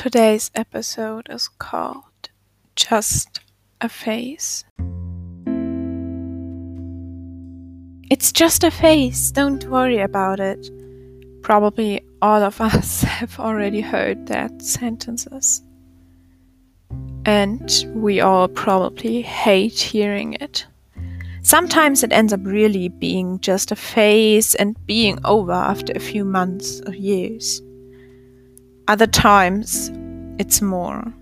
Today's episode is called Just a Face. It's just a face, don't worry about it. Probably all of us have already heard that sentences. And we all probably hate hearing it. Sometimes it ends up really being just a phase and being over after a few months or years. Other times, it's more.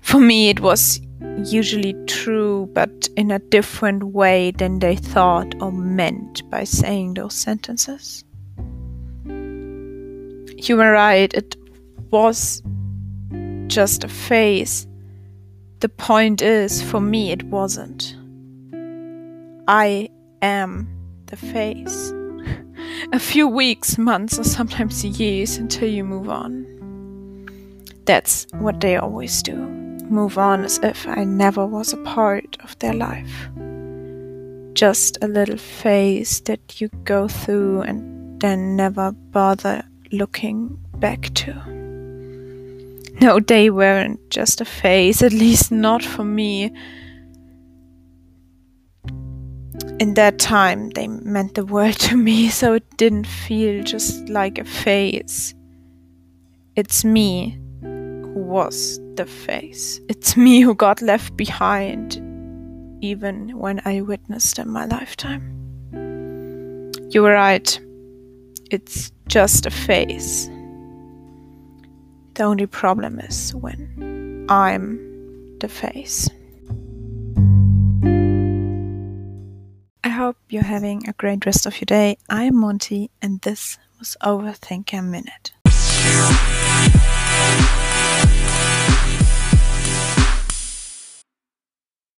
For me, it was usually true, but in a different way than they thought or meant by saying those sentences. You were right, it was just a phase. The point is, for me, it wasn't. I am the phase. A few weeks, months, or sometimes years until you move on. That's what they always do. Move on as if I never was a part of their life. Just a little phase that you go through and then never bother looking back to. No, they weren't just a phase, at least not for me. In that time, they meant the world to me, so it didn't feel just like a face It's me who was the face It's me who got left behind, even when I witnessed in my lifetime. You were right. It's just a face The only problem is when I'm the phase. Hope you're having a great rest of your day. I'm Monty, and this was Overthinker Minute.